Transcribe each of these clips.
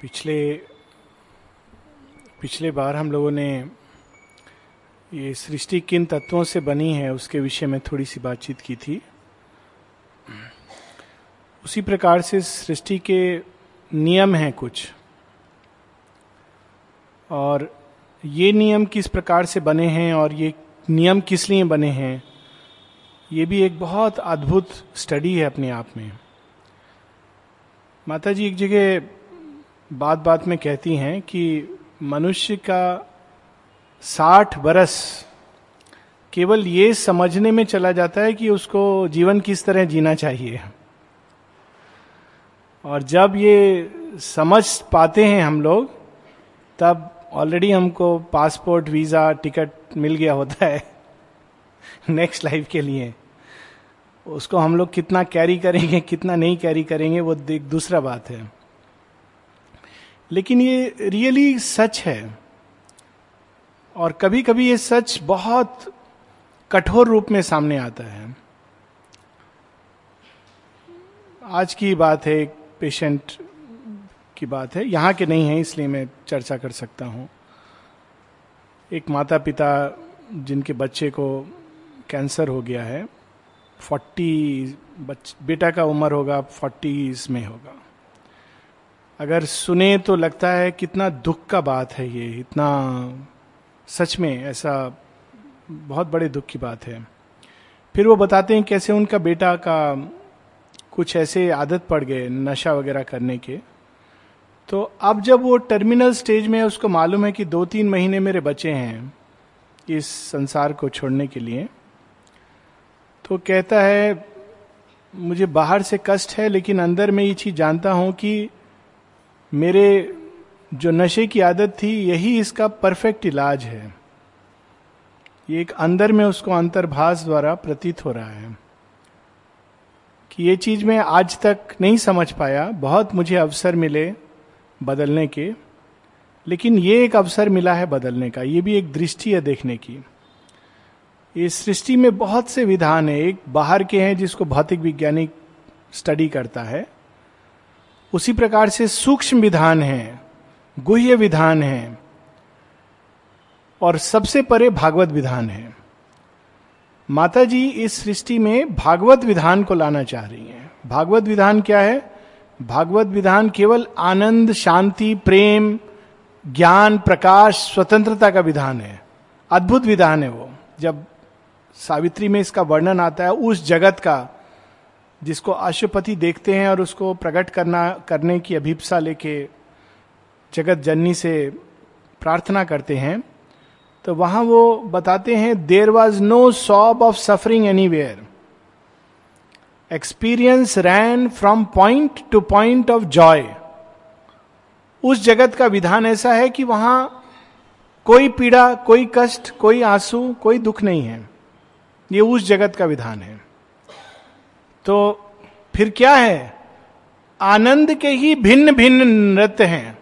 पिछले पिछले बार हम लोगों ने ये सृष्टि किन तत्वों से बनी है उसके विषय में थोड़ी सी बातचीत की थी। उसी प्रकार से सृष्टि के नियम हैं कुछ। और ये नियम किस प्रकार से बने हैं और ये नियम किस लिए बने हैं, ये भी एक बहुत अद्भुत स्टडी है अपने आप में। माता जी एक जगह बात बात में कहती हैं कि मनुष्य का साठ बरस केवल ये समझने में चला जाता है कि उसको जीवन किस तरह जीना चाहिए। और जब ये समझ पाते हैं हम लोग, तब ऑलरेडी हमको पासपोर्ट वीज़ा टिकट मिल गया होता है नेक्स्ट लाइफ के लिए। उसको हम लोग कितना कैरी करेंगे, कितना नहीं कैरी करेंगे, वो एक दूसरा बात है। लेकिन ये रियली सच है। और कभी कभी ये सच बहुत कठोर रूप में सामने आता है। आज की बात है, एक पेशेंट की बात है। यहाँ के नहीं है, इसलिए मैं चर्चा कर सकता हूँ। एक माता पिता जिनके बच्चे को कैंसर हो गया है, फोर्टी बेटा का उम्र होगा, फोर्टीज में होगा। अगर सुने तो लगता है कितना दुख का बात है ये, इतना सच में ऐसा बहुत बड़े दुख की बात है। फिर वो बताते हैं कैसे उनका बेटा का कुछ ऐसे आदत पड़ गए नशा वगैरह करने के। तो अब जब वो टर्मिनल स्टेज में है, उसको मालूम है कि दो तीन महीने मेरे बचे हैं इस संसार को छोड़ने के लिए तो कहता है, मुझे बाहर से कष्ट है, लेकिन अंदर में ये चीज़ जानता हूँ कि मेरे जो नशे की आदत थी, यही इसका परफेक्ट इलाज है। ये एक अंदर में उसको अंतर्भाष द्वारा प्रतीत हो रहा है कि ये चीज़ मैं आज तक नहीं समझ पाया। बहुत मुझे अवसर मिले बदलने के, लेकिन ये एक अवसर मिला है बदलने का। ये भी एक दृष्टि है देखने की। इस सृष्टि में बहुत से विधान है। एक बाहर के हैं जिसको भौतिक, वैज्ञानिक स्टडी करता है। उसी प्रकार से सूक्ष्म विधान है, गुह्य विधान है, और सबसे परे भागवत विधान है। माता जी इस सृष्टि में भागवत विधान को लाना चाह रही हैं। भागवत विधान क्या है? भागवत विधान केवल आनंद, शांति, प्रेम, ज्ञान, प्रकाश, स्वतंत्रता का विधान है। अद्भुत विधान है वो। जब सावित्री में इसका वर्णन आता है, उस जगत का जिसको अशुपति देखते हैं और उसको प्रकट करना, करने की अभिप्सा लेके जगत जननी से प्रार्थना करते हैं तो वहाँ वो बताते हैं there was no sob of suffering anywhere experience ran from point to point of joy उस जगत का विधान ऐसा है कि वहाँ कोई पीड़ा, कोई कष्ट, कोई आँसू, कोई दुख नहीं है। ये उस जगत का विधान है। तो फिर क्या है? आनंद के ही भिन्न भिन्न नृत्य हैं।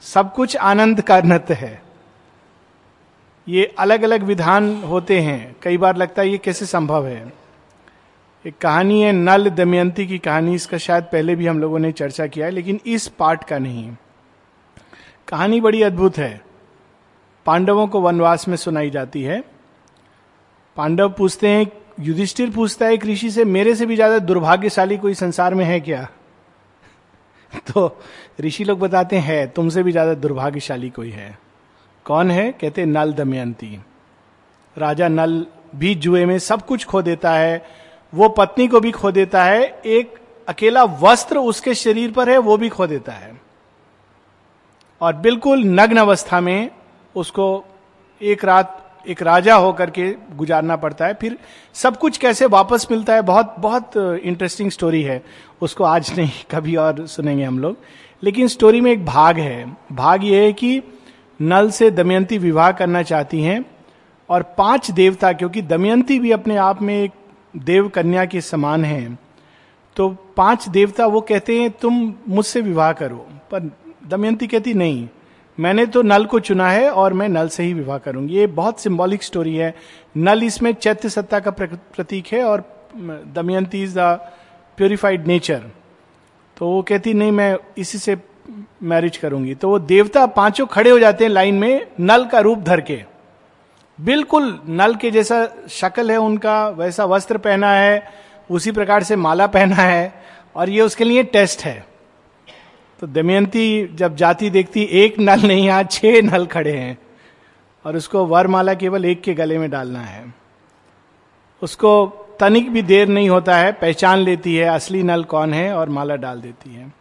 सब कुछ आनंद का नृत्य है। ये अलग अलग विधान होते हैं। कई बार लगता है ये कैसे संभव है? एक कहानी है नल दमयंती की कहानी, इसका शायद पहले भी हम लोगों ने चर्चा किया है, लेकिन इस पार्ट का नहीं। कहानी बड़ी अद्भुत है। पांडवों को वनवास में सुनाई जाती है। पांडव पूछते हैं युधिष्ठिर पूछता है एक ऋषि से मेरे से भी ज़्यादा दुर्भाग्यशाली कोई संसार में है क्या? तो ऋषि लोग बताते हैं, तुमसे भी ज़्यादा दुर्भाग्यशाली कोई है। कौन है? कहते नल दमयंती। राजा नल भी जुए में सब कुछ खो देता है, वो पत्नी को भी खो देता है, एक अकेला वस्त्र उसके शरीर पर है, वो भी खो देता है। और बिल्कुल नग्न अवस्था में उसको एक रात एक राजा होकर के गुजारना पड़ता है। फिर सब कुछ कैसे वापस मिलता है, बहुत बहुत इंटरेस्टिंग स्टोरी है। उसको आज नहीं, कभी और सुनेंगे हम लोग। लेकिन स्टोरी में एक भाग है। भाग ये है कि नल से दमयंती विवाह करना चाहती हैं और पाँच देवता, क्योंकि दमयंती भी अपने आप में एक देव कन्या के समान है। तो पाँच देवता वो कहते हैं, तुम मुझसे विवाह करो। पर दमयंती कहती, नहीं मैंने तो नल को चुना है और मैं नल से ही विवाह करूँगी। ये बहुत सिंबॉलिक स्टोरी है। नल इसमें चैत्य सत्ता का प्रतीक है और Damayanti is the purified nature तो वो कहती, नहीं, मैं इसी से मैरिज करूँगी। तो वो देवता पाँचों खड़े हो जाते हैं लाइन में नल का रूप धर के। बिल्कुल नल के जैसा शक्ल है उनका, वैसा वस्त्र पहना है, उसी प्रकार से माला पहना है और ये उसके लिए टेस्ट है। तो दमयंती जब जाती देखती एक नल नहीं यहाँ छह नल खड़े हैं और उसको वरमाला केवल एक के गले में डालना है। उसको तनिक भी देर नहीं होता है, पहचान लेती है असली नल कौन है और माला डाल देती है।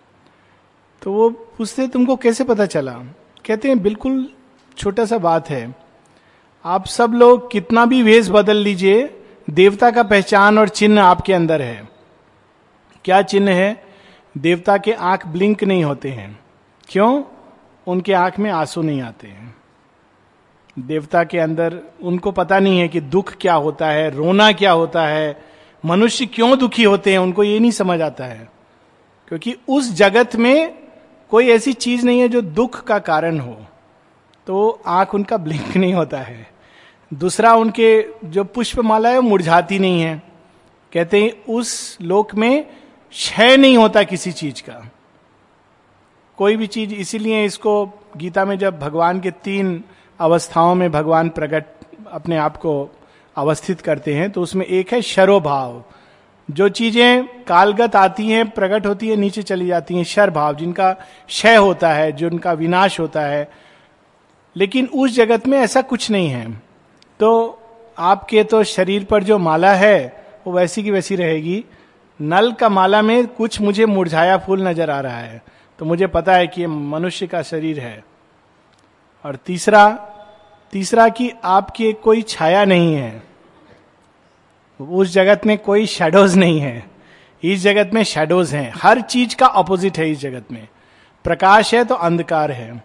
तो वो पूछते, तुमको कैसे पता चला? कहते हैं, बिल्कुल छोटा सा बात है। आप सब लोग कितना भी वेश बदल लीजिए, देवता का पहचान और चिन्ह आपके अंदर है। क्या चिन्ह है? देवता के आँख ब्लिंक नहीं होते हैं। क्यों? उनके आँख में आँसू नहीं आते हैं। देवता के अंदर उनको पता नहीं है कि दुख क्या होता है, रोना क्या होता है। मनुष्य क्यों दुखी होते हैं, उनको ये नहीं समझ आता है। क्योंकि उस जगत में कोई ऐसी चीज़ नहीं है जो दुख का कारण हो। तो आँख उनका ब्लिंक नहीं होता है। दूसरा, उनके जो पुष्पमाला है वो मुरझाती नहीं है। कहते हैं, उस लोक में क्षय नहीं होता किसी चीज़ का। कोई भी चीज़ इसीलिए इसको गीता में जब भगवान के तीन अवस्थाओं में भगवान प्रकट अपने आप को अवस्थित करते हैं तो उसमें एक है शरोभाव। जो चीज़ें कालगत आती हैं, प्रकट होती है, नीचे चली जाती हैं शर भाव जिनका क्षय होता है, जिनका विनाश होता है। लेकिन उस जगत में ऐसा कुछ नहीं है। तो आपके तो शरीर पर जो माला है, वो वैसी की वैसी रहेगी। नल का माला में कुछ मुझे मुरझाया फूल नज़र आ रहा है तो मुझे पता है कि ये मनुष्य का शरीर है। और तीसरा तीसरा कि आपकी कोई छाया नहीं है। उस जगत में कोई शेडोज नहीं है। इस जगत में शेडोज हैं। हर चीज़ का ऑपोजिट है इस जगत में। प्रकाश है तो अंधकार है।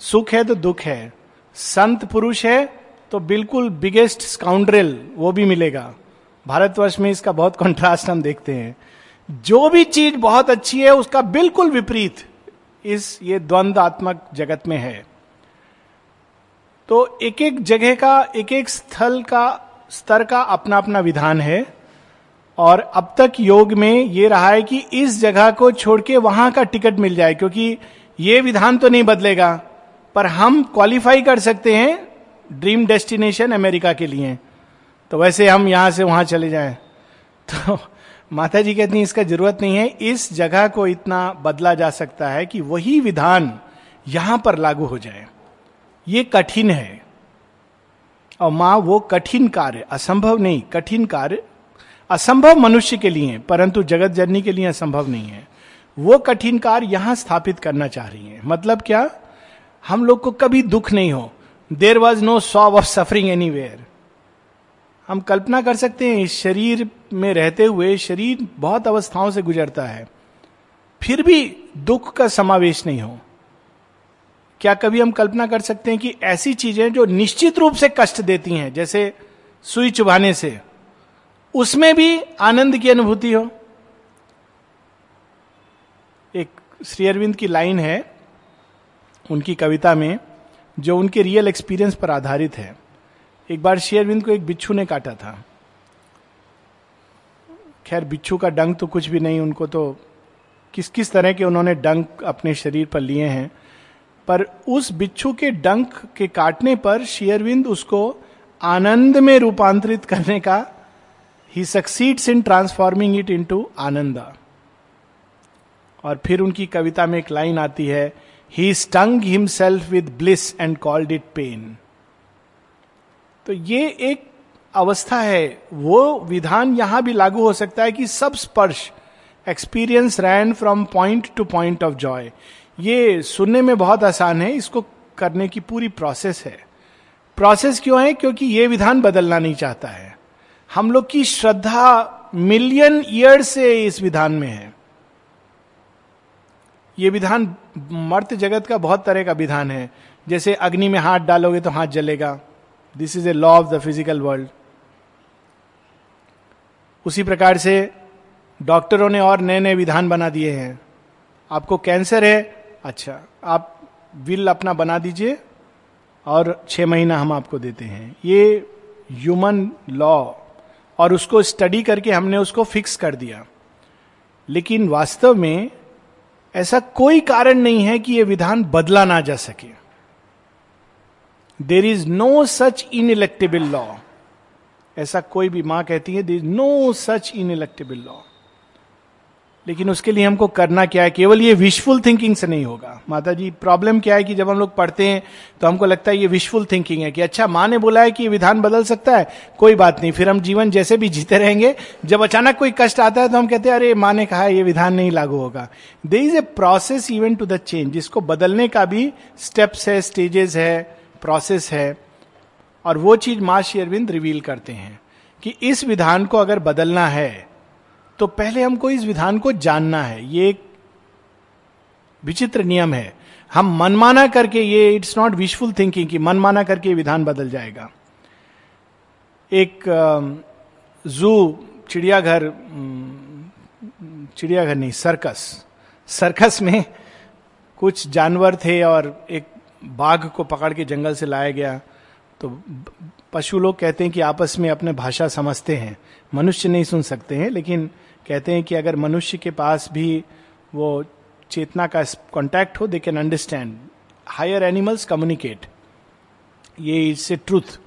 सुख है तो दुख है। संत पुरुष है तो बिल्कुल बिगेस्ट स्काउंड्रेल वो भी मिलेगा। भारतवर्ष में इसका बहुत कंट्रास्ट हम देखते हैं। जो भी चीज़ बहुत अच्छी है, उसका बिल्कुल विपरीत इस ये द्वंद्वात्मक जगत में है। तो एक एक जगह का एक एक स्थल का, स्तर का अपना अपना विधान है। और अब तक योग में ये रहा है कि इस जगह को छोड़ के वहाँ का टिकट मिल जाए, क्योंकि ये विधान तो नहीं बदलेगा। पर हम क्वालिफाई कर सकते हैं ड्रीम डेस्टिनेशन अमेरिका के लिए। तो वैसे हम यहाँ से वहाँ चले जाएँ। तो माता जी कहती हैं, इसका ज़रूरत नहीं है। इस जगह को इतना बदला जा सकता है कि वही विधान यहाँ पर लागू हो जाए। ये कठिन है। और माँ, वो कठिन कार्य, असंभव नहीं, कठिन कार्य असंभव मनुष्य के लिए परंतु जगत जननी के लिए असंभव नहीं है। वो कठिन कार्य यहाँ स्थापित करना चाह रही है। मतलब क्या? हम लोग को कभी दुख नहीं हो। There was no sob of suffering any हम कल्पना कर सकते हैं शरीर में रहते हुए शरीर बहुत अवस्थाओं से गुजरता है। फिर भी दुख का समावेश नहीं हो। क्या कभी हम कल्पना कर सकते हैं कि ऐसी चीज़ें जो निश्चित रूप से कष्ट देती हैं, जैसे सुई चुभाने से, उसमें भी आनंद की अनुभूति हो? एक श्री अरविंद की लाइन है, उनकी कविता में, जो उनके रियल एक्सपीरियंस पर आधारित है। एक बार श्री अरविंद को एक बिच्छू ने काटा था। खैर, बिच्छू का डंक तो कुछ भी नहीं, उनको तो किस किस तरह के उन्होंने डंक अपने शरीर पर लिए हैं। पर उस बिच्छू के डंक के काटने पर शेयरविंद उसको आनंद में रूपांतरित करने का ही succeeds in transforming it into Ananda. और फिर उनकी कविता में एक लाइन आती है he stung himself with bliss and called it pain तो ये एक अवस्था है। वो विधान यहाँ भी लागू हो सकता है कि सब स्पर्श experience ran from point to point of joy ये सुनने में बहुत आसान है। इसको करने की पूरी प्रोसेस है। प्रोसेस क्यों है? क्योंकि ये विधान बदलना नहीं चाहता है। हम लोग की श्रद्धा मिलियन ईयर से इस विधान में है। ये विधान मर्त जगत का बहुत तरह का विधान है। जैसे अग्नि में हाथ डालोगे तो हाथ जलेगा। This is a law of the physical world उसी प्रकार से डॉक्टरों ने और नए नए विधान बना दिए हैं। आपको कैंसर है? अच्छा। आप विल अपना बना दीजिए और छह महीना हम आपको देते हैं। ये ह्यूमन लॉ और उसको स्टडी करके हमने उसको फिक्स कर दिया। लेकिन वास्तव में ऐसा कोई कारण नहीं है कि यह विधान बदला ना जा सके। There is no such ineluctable law ऐसा कोई भी माँ कहती है there is no such ineluctable law लेकिन उसके लिए हमको करना क्या है? केवल ये विशफुल थिंकिंग से नहीं होगा। माता जी प्रॉब्लम क्या है कि जब हम लोग पढ़ते हैं तो हमको लगता है ये विशफुल थिंकिंग है कि अच्छा माँ ने बोला है कि ये विधान बदल सकता है? कोई बात नहीं, फिर हम जीवन जैसे भी जीते रहेंगे, जब अचानक कोई कष्ट आता है तो हम कहते हैं, अरे, माँ ने कहा ये विधान नहीं लागू होगा. There is a process even to the change जिसको बदलने का भी स्टेप्स है स्टेजेस है। प्रोसेस है और वो चीज़ माँ शेरविंद रिवील करते हैं कि इस विधान को अगर बदलना है तो पहले हमको इस विधान को जानना है। ये एक विचित्र नियम है। हम मनमाना करके ये इट्स नॉट विशफुल थिंकिंग कि मनमाना करके विधान बदल जाएगा। एक जू चिड़ियाघर चिड़ियाघर नहीं सर्कस सर्कस में कुछ जानवर थे और एक बाघ को पकड़ के जंगल से लाया गया। तो पशु लोग कहते हैं कि आपस में अपने भाषा समझते हैं। मनुष्य नहीं सुन सकते हैं, लेकिन कहते हैं कि अगर मनुष्य के पास भी वो चेतना का कॉन्टैक्ट हो they can understand higher animals communicate ये इट्स ए ट्रूथ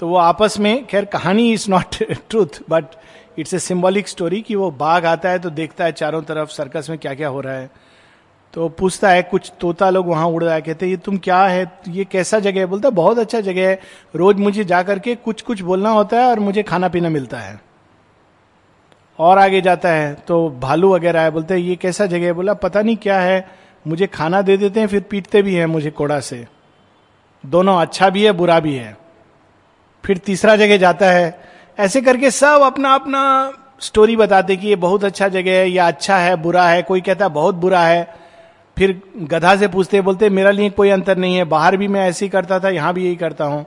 तो वो आपस में, खैर, कहानी is not truth but it's a symbolic story कि वो बाघ आता है तो देखता है चारों तरफ़ सर्कस में क्या क्या हो रहा है। तो पूछता है, कुछ तोता लोग वहाँ उड़ रहा है, कहते ये तुम क्या है? ये कैसा जगह है? बोलता है, बहुत अच्छा जगह है। रोज मुझे जाकर के कुछ कुछ बोलना होता है और मुझे खाना पीना मिलता है। और आगे जाता है तो भालू वगैरह है बोलते हैं, ये कैसा जगह है? बोला, पता नहीं क्या है। मुझे खाना दे देते हैं, फिर पीटते भी हैं मुझे कोड़ा से। दोनों अच्छा भी है, बुरा भी है। फिर तीसरा जगह जाता है। ऐसे करके सब अपना अपना स्टोरी बताते कि ये बहुत अच्छा जगह है, या अच्छा है, बुरा है। कोई कहता है, बहुत बुरा है। फिर गधा से पूछते, बोलते, मेरा लिए कोई अंतर नहीं है, बाहर भी मैं ऐसे ही करता था, यहाँ भी यही करता हूँ।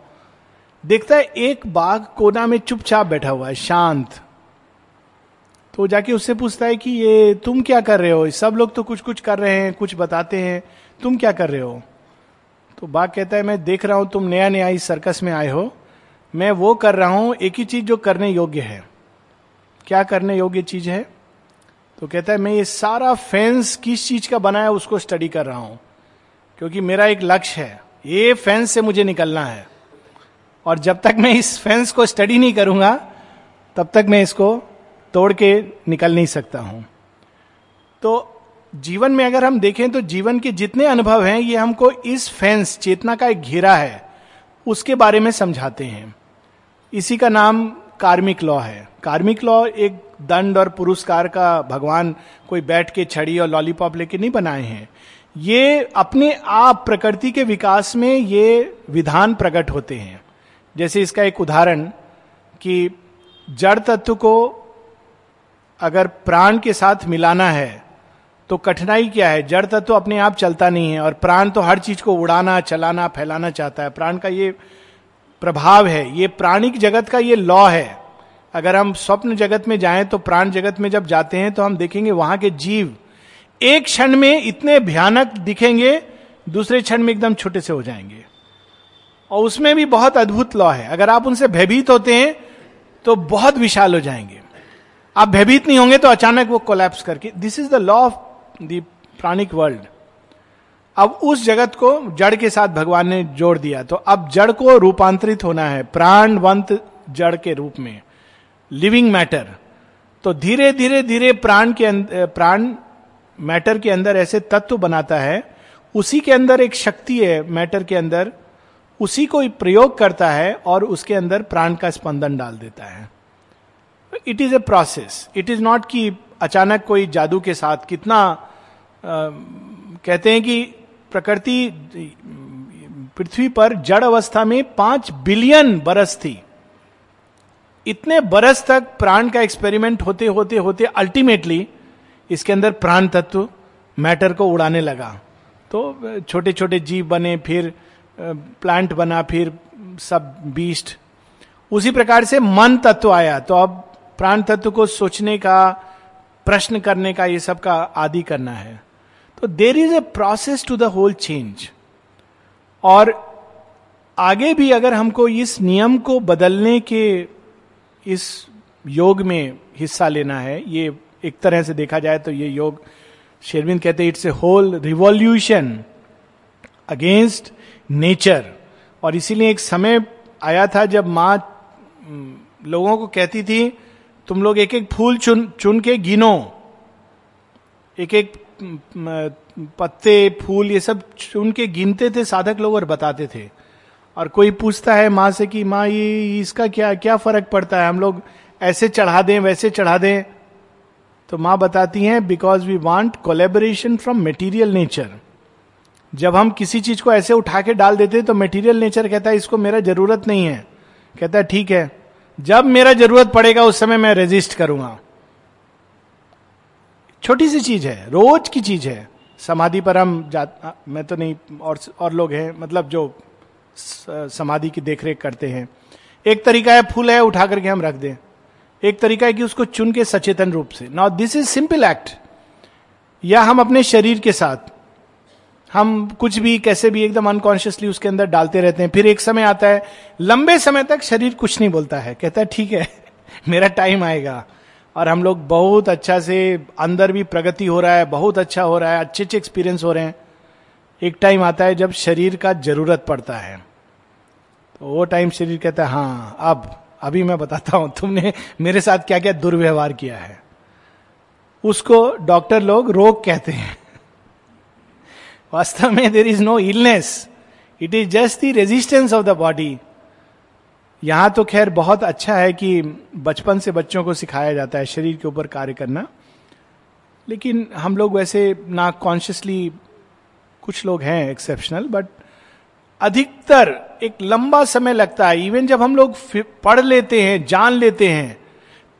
देखता है, एक बाघ कोना में चुपचाप बैठा हुआ है, शांत। तो जाके उससे पूछता है कि, ये तुम क्या कर रहे हो? सब लोग तो कुछ कुछ कर रहे हैं, कुछ बताते हैं। तुम क्या कर रहे हो? तो बाघ कहता है, मैं देख रहा हूँ, तुम नया नया इस सर्कस में आए हो। मैं वो कर रहा हूँ, एक ही चीज़ जो करने योग्य है। क्या करने योग्य चीज़ है? तो कहता है, मैं ये सारा फेंस किस चीज़ का बना है उसको स्टडी कर रहा हूँ? क्योंकि मेरा एक लक्ष्य है। ये फेंस से मुझे निकलना है। और जब तक मैं इस फेंस को स्टडी नहीं करूँगा, तब तक मैं इसको तोड़ के निकल नहीं सकता हूँ। तो जीवन में अगर हम देखें तो जीवन के जितने अनुभव हैं, ये हमको इस फेंस चेतना का एक घेरा है, उसके बारे में समझाते हैं। इसी का नाम कार्मिक लॉ है। कार्मिक लॉ एक दंड और पुरस्कार का भगवान कोई बैठ के छड़ी और लॉलीपॉप लेके नहीं बनाए हैं। ये अपने आप प्रकृति के विकास में ये विधान प्रकट होते हैं। जैसे इसका एक उदाहरण कि जड़ तत्व को अगर प्राण के साथ मिलाना है तो कठिनाई क्या है? जड़ तत्व अपने आप चलता नहीं है और प्राण तो हर चीज़ को उड़ाना, चलाना, फैलाना चाहता है। प्राण का ये प्रभाव है। ये प्राणिक जगत का ये लॉ है। अगर हम स्वप्न जगत में जाएँ तो प्राण जगत में जब जाते हैं तो हम देखेंगे वहाँ के जीव एक क्षण में इतने भयानक दिखेंगे, दूसरे क्षण में एकदम छोटे से हो जाएँगे। और उसमें भी बहुत अद्भुत लॉ है। अगर आप उनसे भयभीत होते हैं तो बहुत विशाल हो जाएँगे। आप भयभीत नहीं होंगे तो अचानक वो कोलैप्स करके this is the law of the pranic world अब उस जगत को जड़ के साथ भगवान ने जोड़ दिया। तो अब जड़ को रूपांतरित होना है प्राणवंत जड़ के रूप में। लिविंग मैटर तो धीरे धीरे धीरे प्राण के प्राण मैटर के अंदर ऐसे तत्व बनाता है। उसी के अंदर एक शक्ति है मैटर के अंदर। उसी को प्रयोग करता है और उसके अंदर प्राण का स्पंदन डाल देता है। It is a process it is not कि अचानक कोई जादू के साथ कितना आ, कहते हैं कि प्रकृति, पृथ्वी पर जड़ अवस्था में पाँच बिलियन बरस थी। इतने बरस तक प्राण का एक्सपेरिमेंट होते होते होते अल्टीमेटली इसके अंदर प्राण तत्व, मैटर को उड़ाने लगा। तो छोटे छोटे जीव बने, फिर, प्लांट बना, फिर सब बीस्ट। उसी प्रकार से मन तत्व आया। तो अब प्राण तत्व को सोचने का, प्रश्न करने का ये सब का आदि करना है। तो there is a process to the whole change और आगे भी अगर हमको इस नियम को बदलने के इस योग में हिस्सा लेना है, ये एक तरह से देखा जाए तो ये योग, शेरविंद कहते हैं it's a whole revolution against nature और इसीलिए एक समय आया था जब माँ लोगों को कहती थी, तुम लोग एक एक फूल चुन चुन के गिनो, एक एक पत्ते, फूल, ये सब चुन के गिनते थे, साधक लोग और बताते थे। और कोई पूछता है माँ से कि, माँ, ये इसका क्या क्या फ़र्क पड़ता है? हम लोग ऐसे चढ़ा दें, वैसे चढ़ा दें। तो माँ बताती हैं because we want collaboration from material nature जब हम किसी चीज़ को ऐसे उठा के डाल देते तो मेटीरियल नेचर कहता है, इसको मेरा ज़रूरत नहीं है। कहता है, ठीक है। जब मेरा ज़रूरत पड़ेगा, उस समय मैं रेजिस्ट करूँगा। छोटी सी चीज़ है, रोज की चीज़ है। समाधि पर हम जा मैं तो नहीं, और और लोग हैं मतलब जो समाधि की देखरेख करते हैं। एक तरीका है, फूल है, उठा करके हम रख दें। एक तरीका है कि उसको चुन के सचेतन रूप से। Now this is simple act या हम अपने शरीर के साथ, हम कुछ भी, कैसे भी एकदम अनकॉन्शियसली उसके अंदर डालते रहते हैं। फिर एक समय आता है, लंबे समय तक शरीर कुछ नहीं बोलता है। कहता है, ठीक है, मेरा टाइम आएगा। और हम लोग बहुत अच्छा से अंदर भी प्रगति हो रहा है, बहुत अच्छा हो रहा है, अच्छे अच्छे एक्सपीरियंस हो रहे हैं। एक टाइम आता है जब शरीर का ज़रूरत पड़ता है। तो वो टाइम शरीर कहता है हाँ अब, अभी मैं बताता हूँ, तुमने मेरे साथ क्या क्या दुर्व्यवहार किया है? उसको डॉक्टर लोग रोग कहते हैं। वास्तव में there is no illness it is just the resistance of the body यहाँ तो खैर बहुत अच्छा है कि बचपन से बच्चों को सिखाया जाता है, शरीर के ऊपर कार्य करना। लेकिन हम लोग वैसे ना कॉन्शियसली कुछ लोग हैं एक्सेप्शनल बट अधिकतर एक लंबा समय लगता है। इवन जब हम लोग पढ़ लेते हैं, जान लेते हैं,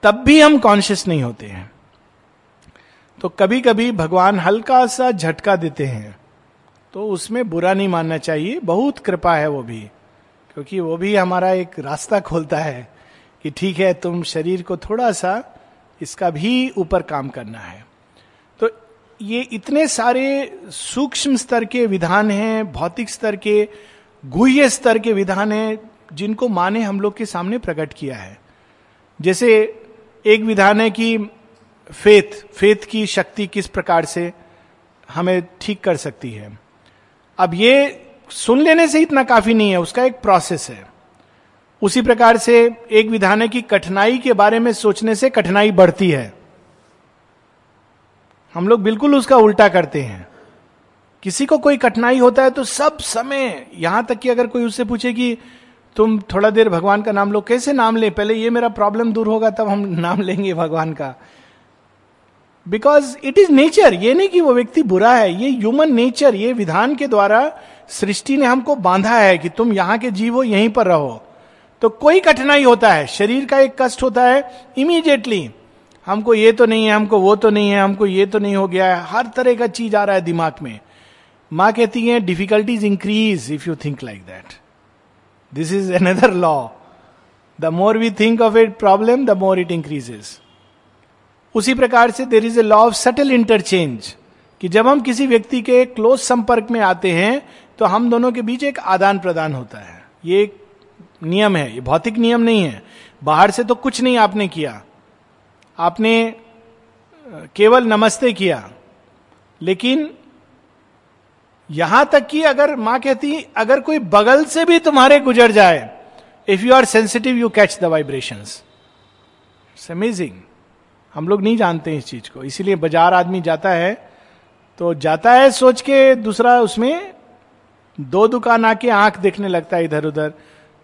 तब भी हम कॉन्शियस नहीं होते हैं। तो कभी कभी भगवान हल्का सा झटका देते हैं। तो उसमें बुरा नहीं मानना चाहिए, बहुत कृपा है वो भी। क्योंकि वो भी हमारा एक रास्ता खोलता है कि ठीक है, तुम शरीर को थोड़ा सा इसका भी ऊपर काम करना है। तो ये इतने सारे सूक्ष्म स्तर के विधान हैं, भौतिक स्तर के, गुह्य स्तर के विधान हैं, जिनको माँ ने हम लोग के सामने प्रकट किया है। जैसे एक विधान है कि फेथ फेथ की शक्ति किस प्रकार से हमें ठीक कर सकती है। अब ये सुन लेने से इतना काफ़ी नहीं है, उसका एक प्रोसेस है। उसी प्रकार से एक विधान है कि कठिनाई के बारे में सोचने से कठिनाई बढ़ती है। हम लोग बिल्कुल उसका उल्टा करते हैं। किसी को कोई कठिनाई होता है तो सब समय, यहाँ तक कि अगर कोई उससे पूछे कि तुम थोड़ा देर भगवान का नाम लो, कैसे नाम ले? पहले ये मेरा प्रॉब्लम दूर होगा, तब हम नाम लेंगे भगवान का। बिकॉज़ इट इज़ नेचर ये नहीं कि वो व्यक्ति बुरा है, ये ह्यूमन नेचर ये विधान के द्वारा सृष्टि ने हमको बांधा है कि तुम यहाँ के जीव हो, यहीं पर रहो। तो कोई कठिनाई होता है, शरीर का एक कष्ट होता है इमीडिएटली हमको ये तो नहीं है, हमको वो तो नहीं है, हमको ये तो नहीं हो गया है, हर तरह का चीज़ आ रहा है दिमाग में। माँ कहती है difficulties increase if you think like that this is another law the more we think of it problem the more it increases उसी प्रकार से there is a law of subtle interchange कि जब हम किसी व्यक्ति के क्लोज संपर्क में आते हैं तो हम दोनों के बीच एक आदान प्रदान होता है। ये एक नियम है, ये भौतिक नियम नहीं है। बाहर से तो कुछ नहीं आपने किया। आपने केवल नमस्ते किया। लेकिन यहाँ तक कि अगर माँ कहती, अगर कोई बगल से भी तुम्हारे गुजर जाए if you are sensitive you catch the vibration it's amazing हम लोग नहीं जानते इस चीज़ को। इसीलिए बाज़ार आदमी जाता है तो जाता है सोच के दूसरा उसमें दो दुकान आके आँख देखने लगता है इधर उधर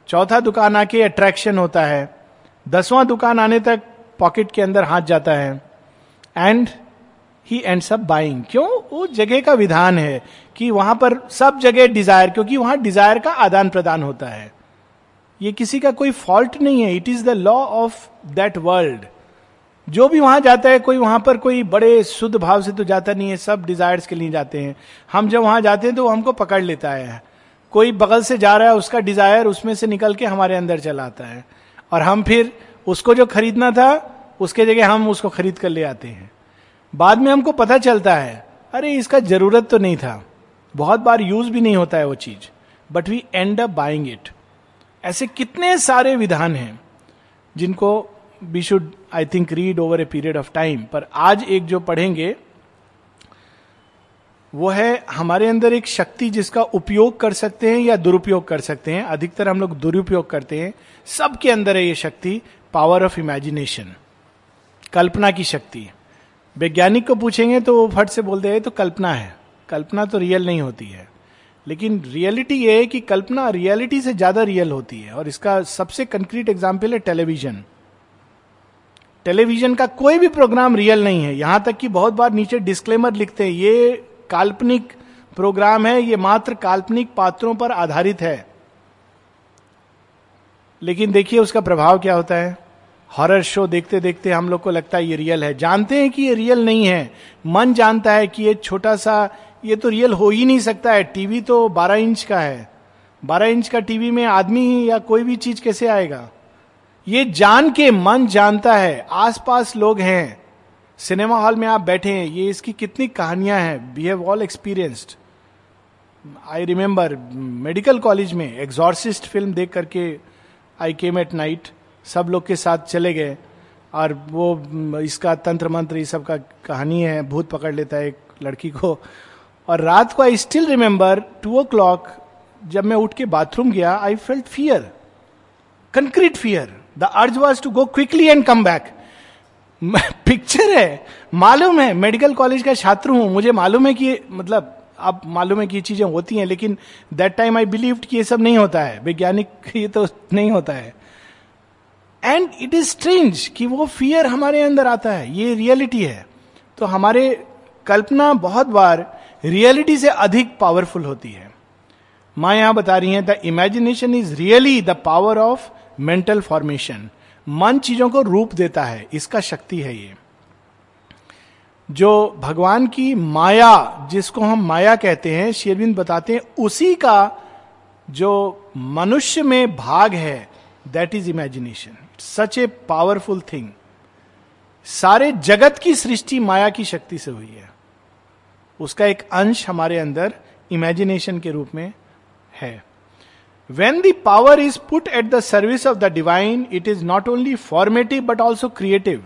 चौथा दुकान आके अट्रैक्शन होता है। दसवां दुकान आने तक पॉकेट के अंदर हाथ जाता है। एंड ही एंड सब बाइंग क्यों? वो जगह का विधान है कि वहाँ पर सब जगह डिज़ायर क्योंकि वहाँ डिज़ायर का आदान प्रदान होता है। ये किसी का कोई फॉल्ट नहीं है। It is the law of that world जो भी वहाँ जाता है, कोई वहाँ पर कोई बड़े शुद्ध भाव से तो जाता नहीं है, सब डिजायर्स के लिए जाते हैं। हम जब वहाँ जाते हैं तो हमको पकड़ लेता है। कोई बगल से जा रहा है, उसका डिज़ायर उसमें से निकल के हमारे अंदर चला आता है। और हम फिर उसको जो खरीदना था, उसके जगह हम उसको खरीद कर ले आते हैं। बाद में हमको पता चलता है, अरे इसका ज़रूरत तो नहीं था। बहुत बार यूज़ भी नहीं होता है वो चीज़ but we end up buying it ऐसे कितने सारे विधान हैं, जिनको we should I think read over a period of time पर आज एक जो पढ़ेंगे, वो है हमारे अंदर एक शक्ति जिसका उपयोग कर सकते हैं या दुरुपयोग कर सकते हैं। अधिकतर हम लोग दुरुपयोग करते हैं। सबके अंदर है ये शक्ति पावर ऑफ़ इमेजिनेशन कल्पना की शक्ति। वैज्ञानिक को पूछेंगे तो वो फट से बोलते हैं तो कल्पना है। कल्पना तो रियल नहीं होती है। लेकिन रियलिटी ये है कि कल्पना रियलिटी से ज़्यादा रियल होती है। और इसका सबसे कंक्रीट एग्ज़ाम्पल है टेलीविज़न टेलीविज़न का कोई भी प्रोग्राम रियल नहीं है। यहाँ तक कि बहुत बार नीचे डिस्क्लेमर लिखते हैं, ये काल्पनिक प्रोग्राम है, ये मात्र काल्पनिक पात्रों पर आधारित है। लेकिन देखिए उसका प्रभाव क्या होता है। हॉरर शो देखते देखते हम लोग को लगता है ये रियल है। जानते हैं कि ये रियल नहीं है। मन जानता है कि ये छोटा सा, ये तो रियल हो ही नहीं सकता है। टीवी तो 12 इंच का है। 12 इंच का टीवी में आदमी या कोई भी चीज़ कैसे आएगा? ये जान के मन जानता है, आसपास लोग हैं। सिनेमा हॉल में आप बैठे हैं, ये इसकी कितनी कहानियाँ हैं। We have all experienced I remember medical college में एग्जॉर्सिस्ट फ़िल्म देख करके आई केम एट नाइट सब लोग के साथ चले गए, और वो, इसका तंत्र मंत्र ये सब का कहानी है, भूत पकड़ लेता है एक लड़की को। और रात को I still remember two o'clock जब मैं उठ के बाथरूम गया I felt fear concrete fear the urge was to go quickly and come back picture है, मालूम है मेडिकल कॉलेज का छात्र हूँ, मुझे मालूम है कि मतलब अब मालूम है कि ये चीज़ें होती हैं, लेकिन दैट टाइम आई बिलीव कि ये सब नहीं होता है, वैज्ञानिक ये तो नहीं होता है। एंड इट इज़ स्ट्रेंज कि वो फियर हमारे अंदर आता है, ये रियलिटी है। तो हमारे कल्पना बहुत बार रियलिटी से अधिक पावरफुल होती है। माँ यहाँ बता रही है the imagination is really the power of mental formation मन चीज़ों को रूप देता है, इसका शक्ति है ये। जो भगवान की माया, जिसको हम माया कहते हैं, शेरविंद बताते हैं, उसी का जो मनुष्य में भाग है that is imagination such a powerful thing सारे जगत की सृष्टि माया की शक्ति से हुई है। उसका एक अंश हमारे अंदर इमेजिनेशन के रूप में है। When the power is put at the service of the divine, it is not only formative but also creative.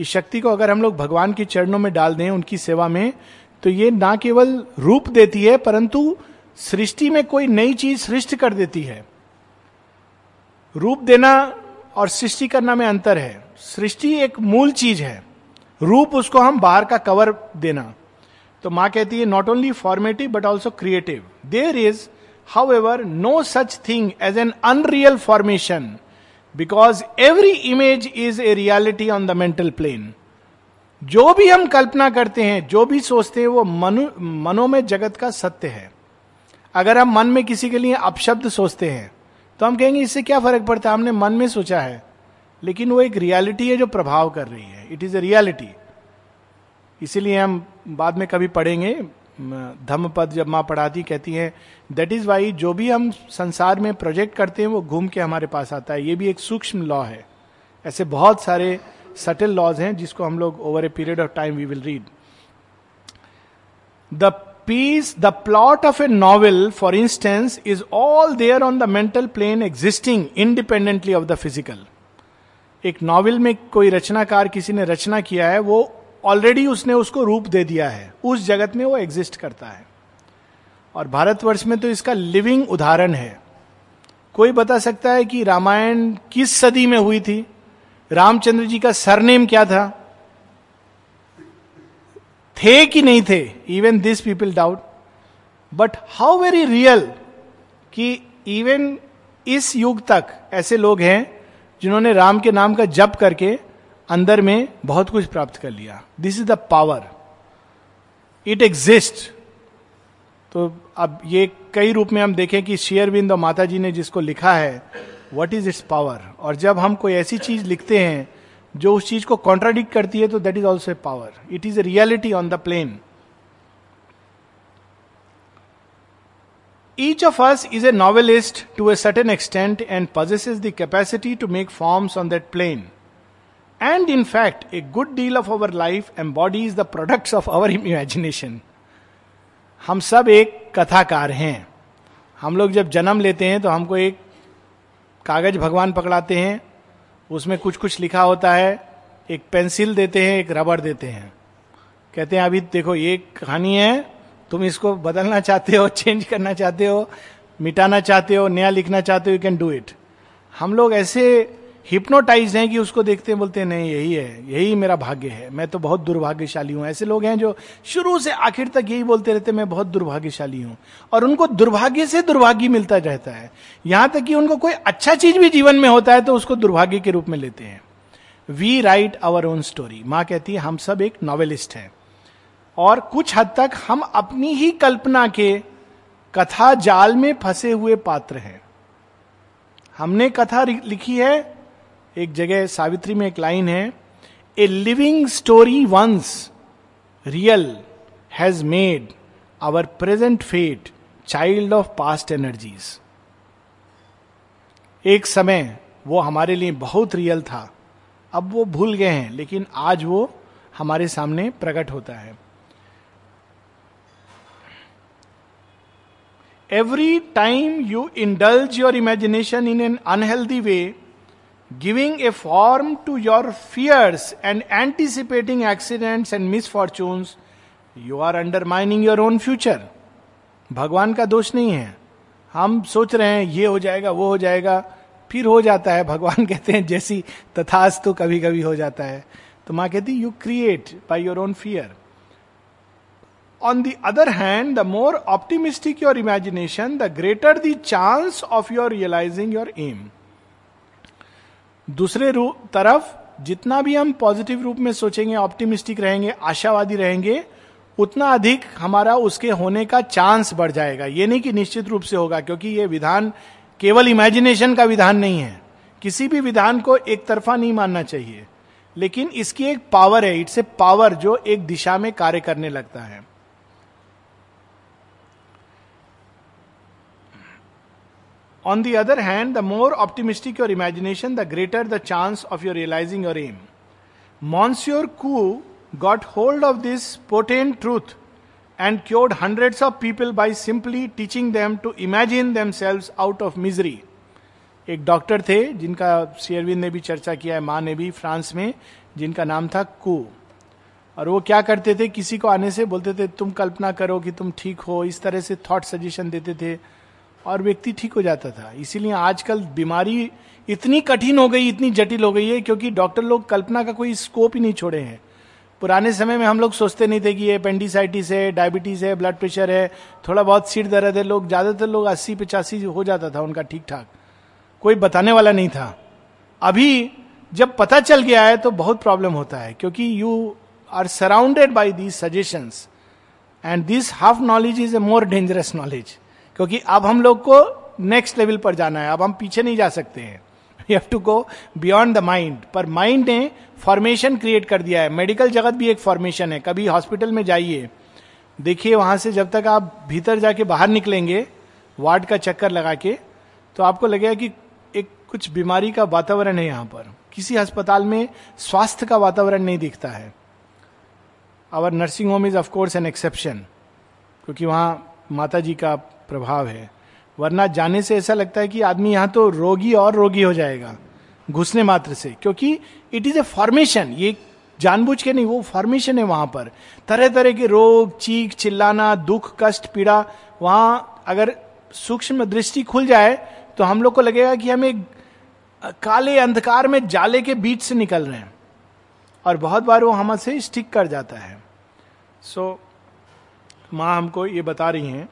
इस शक्ति को अगर हम लोग भगवान के चरणों में डाल दें उनकी सेवा में तो ये ना केवल रूप देती है परंतु सृष्टि में कोई नई चीज़ सृष्टि कर देती है। रूप देना और सृष्टि करना में अंतर है। सृष्टि एक मूल चीज़ है। रूप उसको हम बाहर का कवर देना। तो माँ कहती है not only formative but also creative there is However, no such thing as an unreal formation because every image is a reality on the mental plane. जो भी हम कल्पना करते हैं जो भी सोचते हैं वो मनु मनो में जगत का सत्य है। अगर हम मन में किसी के लिए अपशब्द सोचते हैं तो हम कहेंगे इससे क्या फ़र्क पड़ता है? हमने मन में सोचा है लेकिन वो एक रियलिटी है जो प्रभाव कर रही है। इट इज़ ए रियलिटी इसीलिए हम बाद में कभी पढ़ेंगे धम्म पद जब माँ पढ़ाती कहती हैं दैट इज़ वाई जो भी हम संसार में प्रोजेक्ट करते हैं, वो घूम के हमारे पास आता है। ये भी एक सूक्ष्म लॉ है। ऐसे बहुत सारे सटल लॉज हैं जिसको हम लोग over a period of time we will read the piece the plot of a novel for instance is all there on the mental plane existing independently of the physical एक novel में कोई रचनाकार किसी ने रचना किया है, वो ऑलरेडी उसने उसको रूप दे दिया है। उस जगत में वो एग्जिस्ट करता है। और भारतवर्ष में तो इसका लिविंग उदाहरण है। कोई बता सकता है कि रामायण किस सदी में हुई थी? रामचंद्र जी का सरनेम क्या था? थे कि नहीं थे? Even this people doubt but how very real कि इवन इस युग तक ऐसे लोग हैं जिन्होंने राम के नाम का जप करके अंदर में बहुत कुछ प्राप्त कर लिया। This is the power it exist तो अब ये कई रूप में हम देखें कि शेयरविंद और माता जी ने जिसको लिखा है वट इज़ इट्स पावर और जब हम कोई ऐसी चीज़ लिखते हैं, जो उस चीज़ को कॉन्ट्राडिक्ट करती है तो that is also a power it is a reality on the plane each of us is a novelist to a certain extent and possesses the capacity to make forms on that plane and in fact a good deal of our life and body is the products of our imagination हम सब एक कथाकार हैं। हम लोग जब जन्म लेते हैं तो हमको एक कागज़ भगवान पकड़ाते हैं। उसमें कुछ कुछ लिखा होता है। एक पेंसिल देते हैं, एक रबर देते हैं। कहते हैं, अभी देखो, ये कहानी है। तुम इसको बदलना चाहते हो चेंज करना चाहते हो, मिटाना चाहते हो, नया लिखना चाहते हो यू कैन डू इट हम लोग ऐसे हिप्नोटाइज हैं कि उसको देखते हैं, बोलते हैं, नहीं, यही है, यही मेरा भाग्य है। मैं तो बहुत दुर्भाग्यशाली हूँ। ऐसे लोग हैं जो शुरू से आखिर तक यही बोलते रहते मैं बहुत दुर्भाग्यशाली हूँ। और उनको दुर्भाग्य से दुर्भाग्य मिलता रहता है। यहाँ तक कि उनको कोई अच्छा चीज़ भी जीवन में होता है तो उसको दुर्भाग्य के रूप में लेते हैं। We write our own story माँ कहती है, हम सब एक नॉवेलिस्ट हैं। और कुछ हद तक हम अपनी ही कल्पना के कथा जाल में फंसे हुए पात्र हैं। हमने कथा लिखी है एक जगह सावित्री में एक लाइन है a living story once real has made our present fate child of past energies एक समय वो हमारे लिए बहुत रियल था। अब वो भूल गए हैं, लेकिन आज वो हमारे सामने प्रकट होता है। Every time you indulge your imagination in an unhealthy way giving a form to your fears and anticipating accidents and misfortunes you are undermining your own future भगवान का दोष नहीं है। हम सोच रहे हैं, ये हो जाएगा, वो हो जाएगा, फिर हो जाता है। भगवान कहते हैं, जैसी तथास्तु कभी कभी हो जाता है। तो माँ कहती you create by your own fear on the other hand the more optimistic your imagination the greater the chance of your realising your aim दूसरे तरफ़, जितना भी हम पॉजिटिव रूप में सोचेंगे ऑप्टिमिस्टिक रहेंगे, आशावादी रहेंगे, उतना अधिक हमारा उसके होने का चांस बढ़ जाएगा। ये नहीं कि निश्चित रूप से होगा, क्योंकि ये विधान केवल इमेजिनेशन का विधान नहीं है। किसी भी विधान को एक तरफा नहीं मानना चाहिए। लेकिन इसकी एक पावर है इट्स ए पावर जो एक दिशा में कार्य करने लगता है। On the other hand the more optimistic your imagination the greater the chance of your realising your aim Monsieur Coué got hold of this potent truth and cured hundreds of people by simply teaching them to imagine themselves out of misery एक doctor थे, जिनका शेयरविंद ने भी चर्चा किया है, माँ ने भी, फ्रांस में, जिनका नाम था कू। और वो क्या करते थे? किसी को आने से बोलते थे, तुम कल्पना करो कि तुम ठीक हो। इस तरह से थॉट सजेशन देते थे। और व्यक्ति ठीक हो जाता था। इसीलिए आजकल बीमारी इतनी कठिन हो गई, इतनी जटिल हो गई है क्योंकि डॉक्टर लोग कल्पना का कोई स्कोप ही नहीं छोड़े हैं। पुराने समय में हम लोग सोचते नहीं थे कि ये अपेंडिसाइटिस है डायबिटीज़ है ब्लड प्रेशर है, थोड़ा बहुत सिर दर्द है, लोग ज़्यादातर लोग अस्सी, पचासी हो जाता था उनका ठीक ठाक कोई बताने वाला नहीं था। अभी जब पता चल गया है तो बहुत प्रॉब्लम होता है, क्योंकि you are surrounded by these suggestions and this half knowledge is a more dangerous knowledge क्योंकि अब हम लोग को नेक्स्ट लेवल पर जाना है, अब हम पीछे नहीं जा सकते हैं। You have to go beyond the mind पर माइंड ने फॉर्मेशन क्रिएट कर दिया है। मेडिकल जगत भी एक फॉर्मेशन है। कभी हॉस्पिटल में जाइए, देखिए वहाँ से जब तक आप भीतर जाके बाहर निकलेंगे, वार्ड का चक्कर लगा के तो आपको लगेगा कि एक कुछ बीमारी का वातावरण है यहाँ पर। किसी अस्पताल में स्वास्थ्य का वातावरण नहीं दिखता है। Our nursing home is of course an exception क्योंकि वहाँ माता जी का प्रभाव है। वरना जाने से ऐसा लगता है कि आदमी यहाँ तो रोगी और रोगी हो जाएगा घुसने मात्र से क्योंकि इट इज़ ए फॉर्मेशन ये जानबूझ के नहीं वो फॉर्मेशन है वहाँ पर। तरह तरह के रोग चीख चिल्लाना दुख कष्ट पीड़ा वहाँ अगर सूक्ष्म दृष्टि खुल जाए तो हम लोग को लगेगा कि हम एक काले अंधकार में जाले के बीच से निकल रहे हैं। और बहुत बार वो हमसे स्टिक कर जाता है। सो so, माँ हमको ये बता रही हैं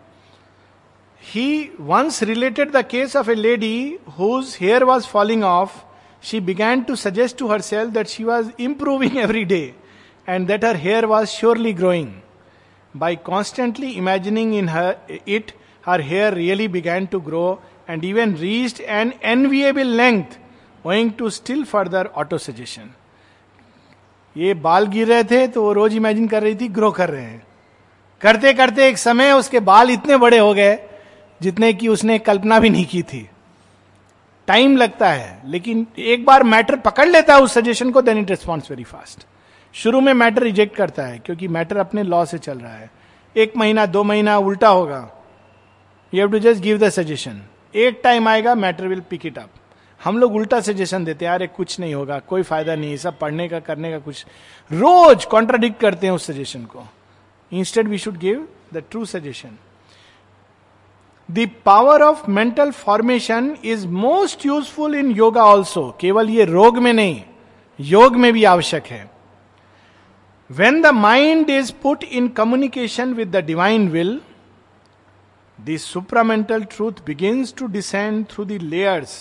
He once related the case of a lady whose hair was falling off. She began to suggest to herself that she was improving every day and that her hair was surely growing. By constantly imagining in her it, her hair really began to grow and even reached an enviable length owing to still further autosuggestion. ये बाल गिर रहे थे तो वो रोज imagine कर रही थी ग्रो कर रहे हैं करते करते एक समय उसके बाल इतने बड़े हो गए जितने की उसने कल्पना भी नहीं की थी। टाइम लगता है, लेकिन एक बार मैटर पकड़ लेता है उस सजेशन को then it response very fast शुरू में मैटर रिजेक्ट करता है, क्योंकि मैटर अपने लॉ से चल रहा है। एक महीना, दो महीना उल्टा होगा। You have to just give the suggestion एक टाइम आएगा matter will pick it up हम लोग उल्टा सजेशन देते हैं, अरे, कुछ नहीं होगा, कोई फ़ायदा नहीं, सब पढ़ने का, करने का कुछ। रोज कॉन्ट्राडिक्ट करते हैं उस सजेशन को। Instead we should give the true suggestion the power of mental formation is most useful in yoga also केवल ये रोग में नहीं योग में भी आवश्यक है when the mind is put in communication with the divine will the supramental truth begins to descend through the layers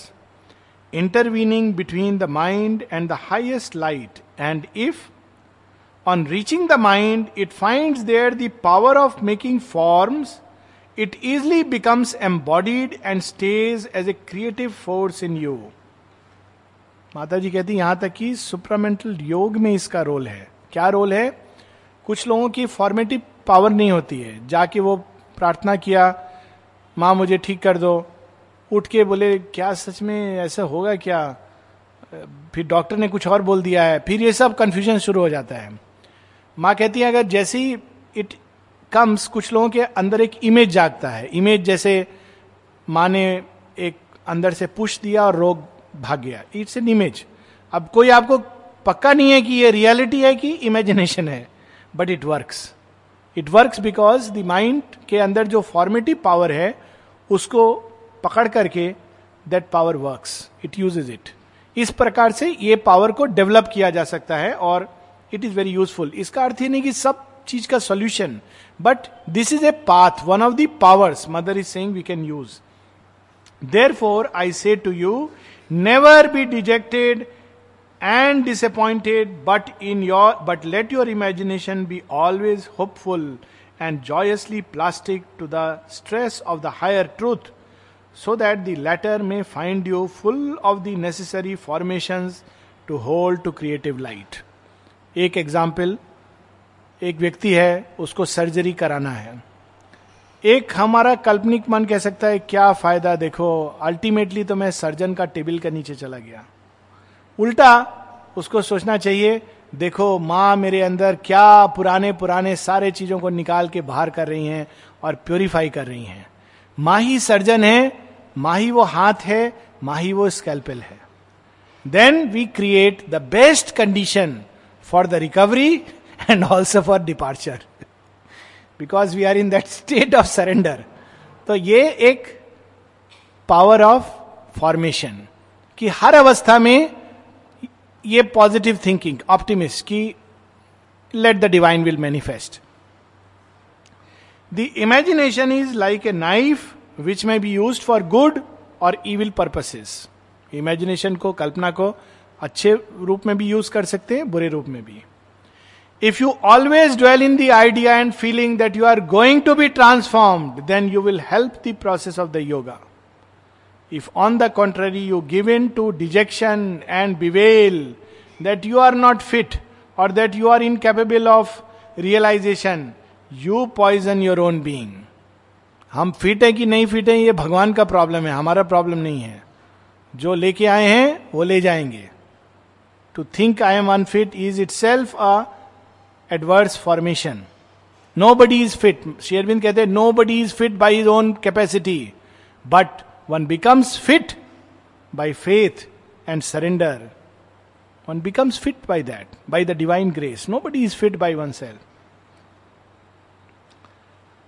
intervening between the mind and the highest light and if on reaching the mind it find there the power of making forms it easily becomes embodied and stays as a creative force in you. माता जी कहती यहाँ तक कि supramental योग में इसका role है. क्या रोल है? कुछ लोगों की फॉर्मेटिव पावर नहीं होती है। जाके वो प्रार्थना किया, माँ, मुझे ठीक कर दो। उठ के बोले, क्या सच में ऐसा होगा क्या? फिर डॉक्टर ने कुछ और बोल दिया है। फिर ये सब कंफ्यूजन शुरू हो जाता है। माँ कहती है, अगर जैसी इट कम्स कुछ लोगों के अंदर एक इमेज जागता है। इमेज जैसे माँ ने एक अंदर से पुश दिया और रोग भाग गया। इट्स एन इमेज अब कोई आपको पक्का नहीं है कि ये रियलिटी है कि इमेजिनेशन है but it works it works because the mind के अंदर जो फॉर्मेटिव पावर है, उसको पकड़ करके that power works it uses it इस प्रकार से ये पावर को डेवलप किया जा सकता है और इट इज़ वेरी यूजफुल इसका अर्थ ही नहीं कि सब चीज़ का solution but this is a path one of the powers Mother is saying we can use therefore I say to you never be dejected and disappointed but in your but let your imagination be always hopeful and joyously plastic to the stress of the higher truth so that the latter may find you full of the necessary formation to hold to creative light एक example एक व्यक्ति है, उसको surgery कराना है। एक हमारा काल्पनिक मन कह सकता है, क्या फ़ायदा, देखो, अल्टीमेटली तो मैं सर्जन का टेबल के नीचे चला गया। उल्टा उसको सोचना चाहिए, देखो, माँ मेरे अंदर क्या पुराने पुराने सारे चीज़ों को निकाल के बाहर कर रही हैं और प्योरीफाई कर रही हैं। माँ ही सर्जन है, माँ ही वो हाथ है, माँ ही वो स्कैल्पेल है। Then we create the best condition for the recovery and also for departure. Because we are in that state of surrender तो ये एक पावर ऑफ़ फॉर्मेशन कि हर अवस्था में ये पॉजिटिव थिंकिंग ऑप्टिमिस्ट की let the divine will manifest the imagination is like a knife which may be use for good और इविल पर्पसेस इमेजिनेशन को, कल्पना को अच्छे रूप में भी यूज़ कर सकते हैं, बुरे रूप में भी. If you always dwell in the idea and feeling that you are going to be transformed, then you will help the process of the yoga. If on the contrary you give in to dejection and bewail that you are not fit or that you are incapable of realization, you poison your own being. हम fit है कि नहीं fit है ये भगवान का problem है हमारा प्रॉब्लम नहीं है जो लेके आए हैं वो ले जाएंगे to think I am unfit is itself a Adverse formation nobody is fit शेयरबिंद कहते हैं nobody is fit by his own capacity but one becomes fit by faith and surrender one becomes fit by that by the divine grace nobody is fit by oneself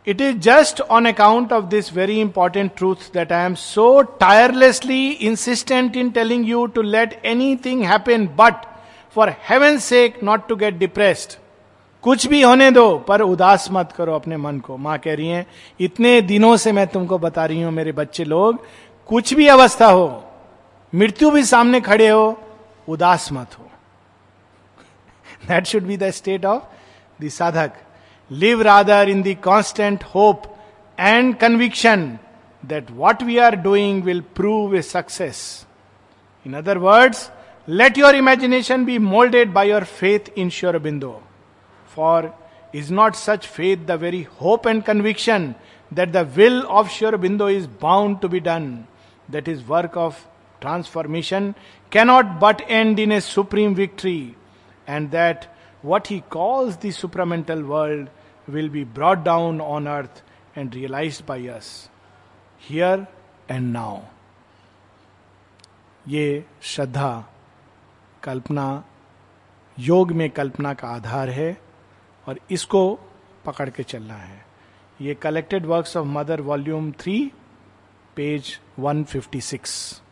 It is just on account of this very important truth that I am so tirelessly insistent in telling you to let anything happen, but for heaven's sake, not to get depressed. कुछ भी होने दो, पर उदास मत करो अपने मन को। माँ कह रही है, इतने दिनों से मैं तुमको बता रही हूँ, मेरे बच्चे लोग, कुछ भी अवस्था हो, मृत्यु भी सामने खड़े हो, उदास मत हो। That should be the state of the sadhak live rather in the constant hope and conviction that what we are doing will prove a success in other words let your imagination be moulded by your faith in Sri Aurobindo for is not such faith the very hope and conviction that the will of Sri Aurobindo is bound to be done that is work of transformation cannot but end in a supreme victory and that what he calls the supermental world will be brought down on earth and realise by us here and now ये श्रद्धा कल्पना, योग में कल्पना का आधार है। और इसको पकड़ के चलना है। ये collected works of Mother volume three page 156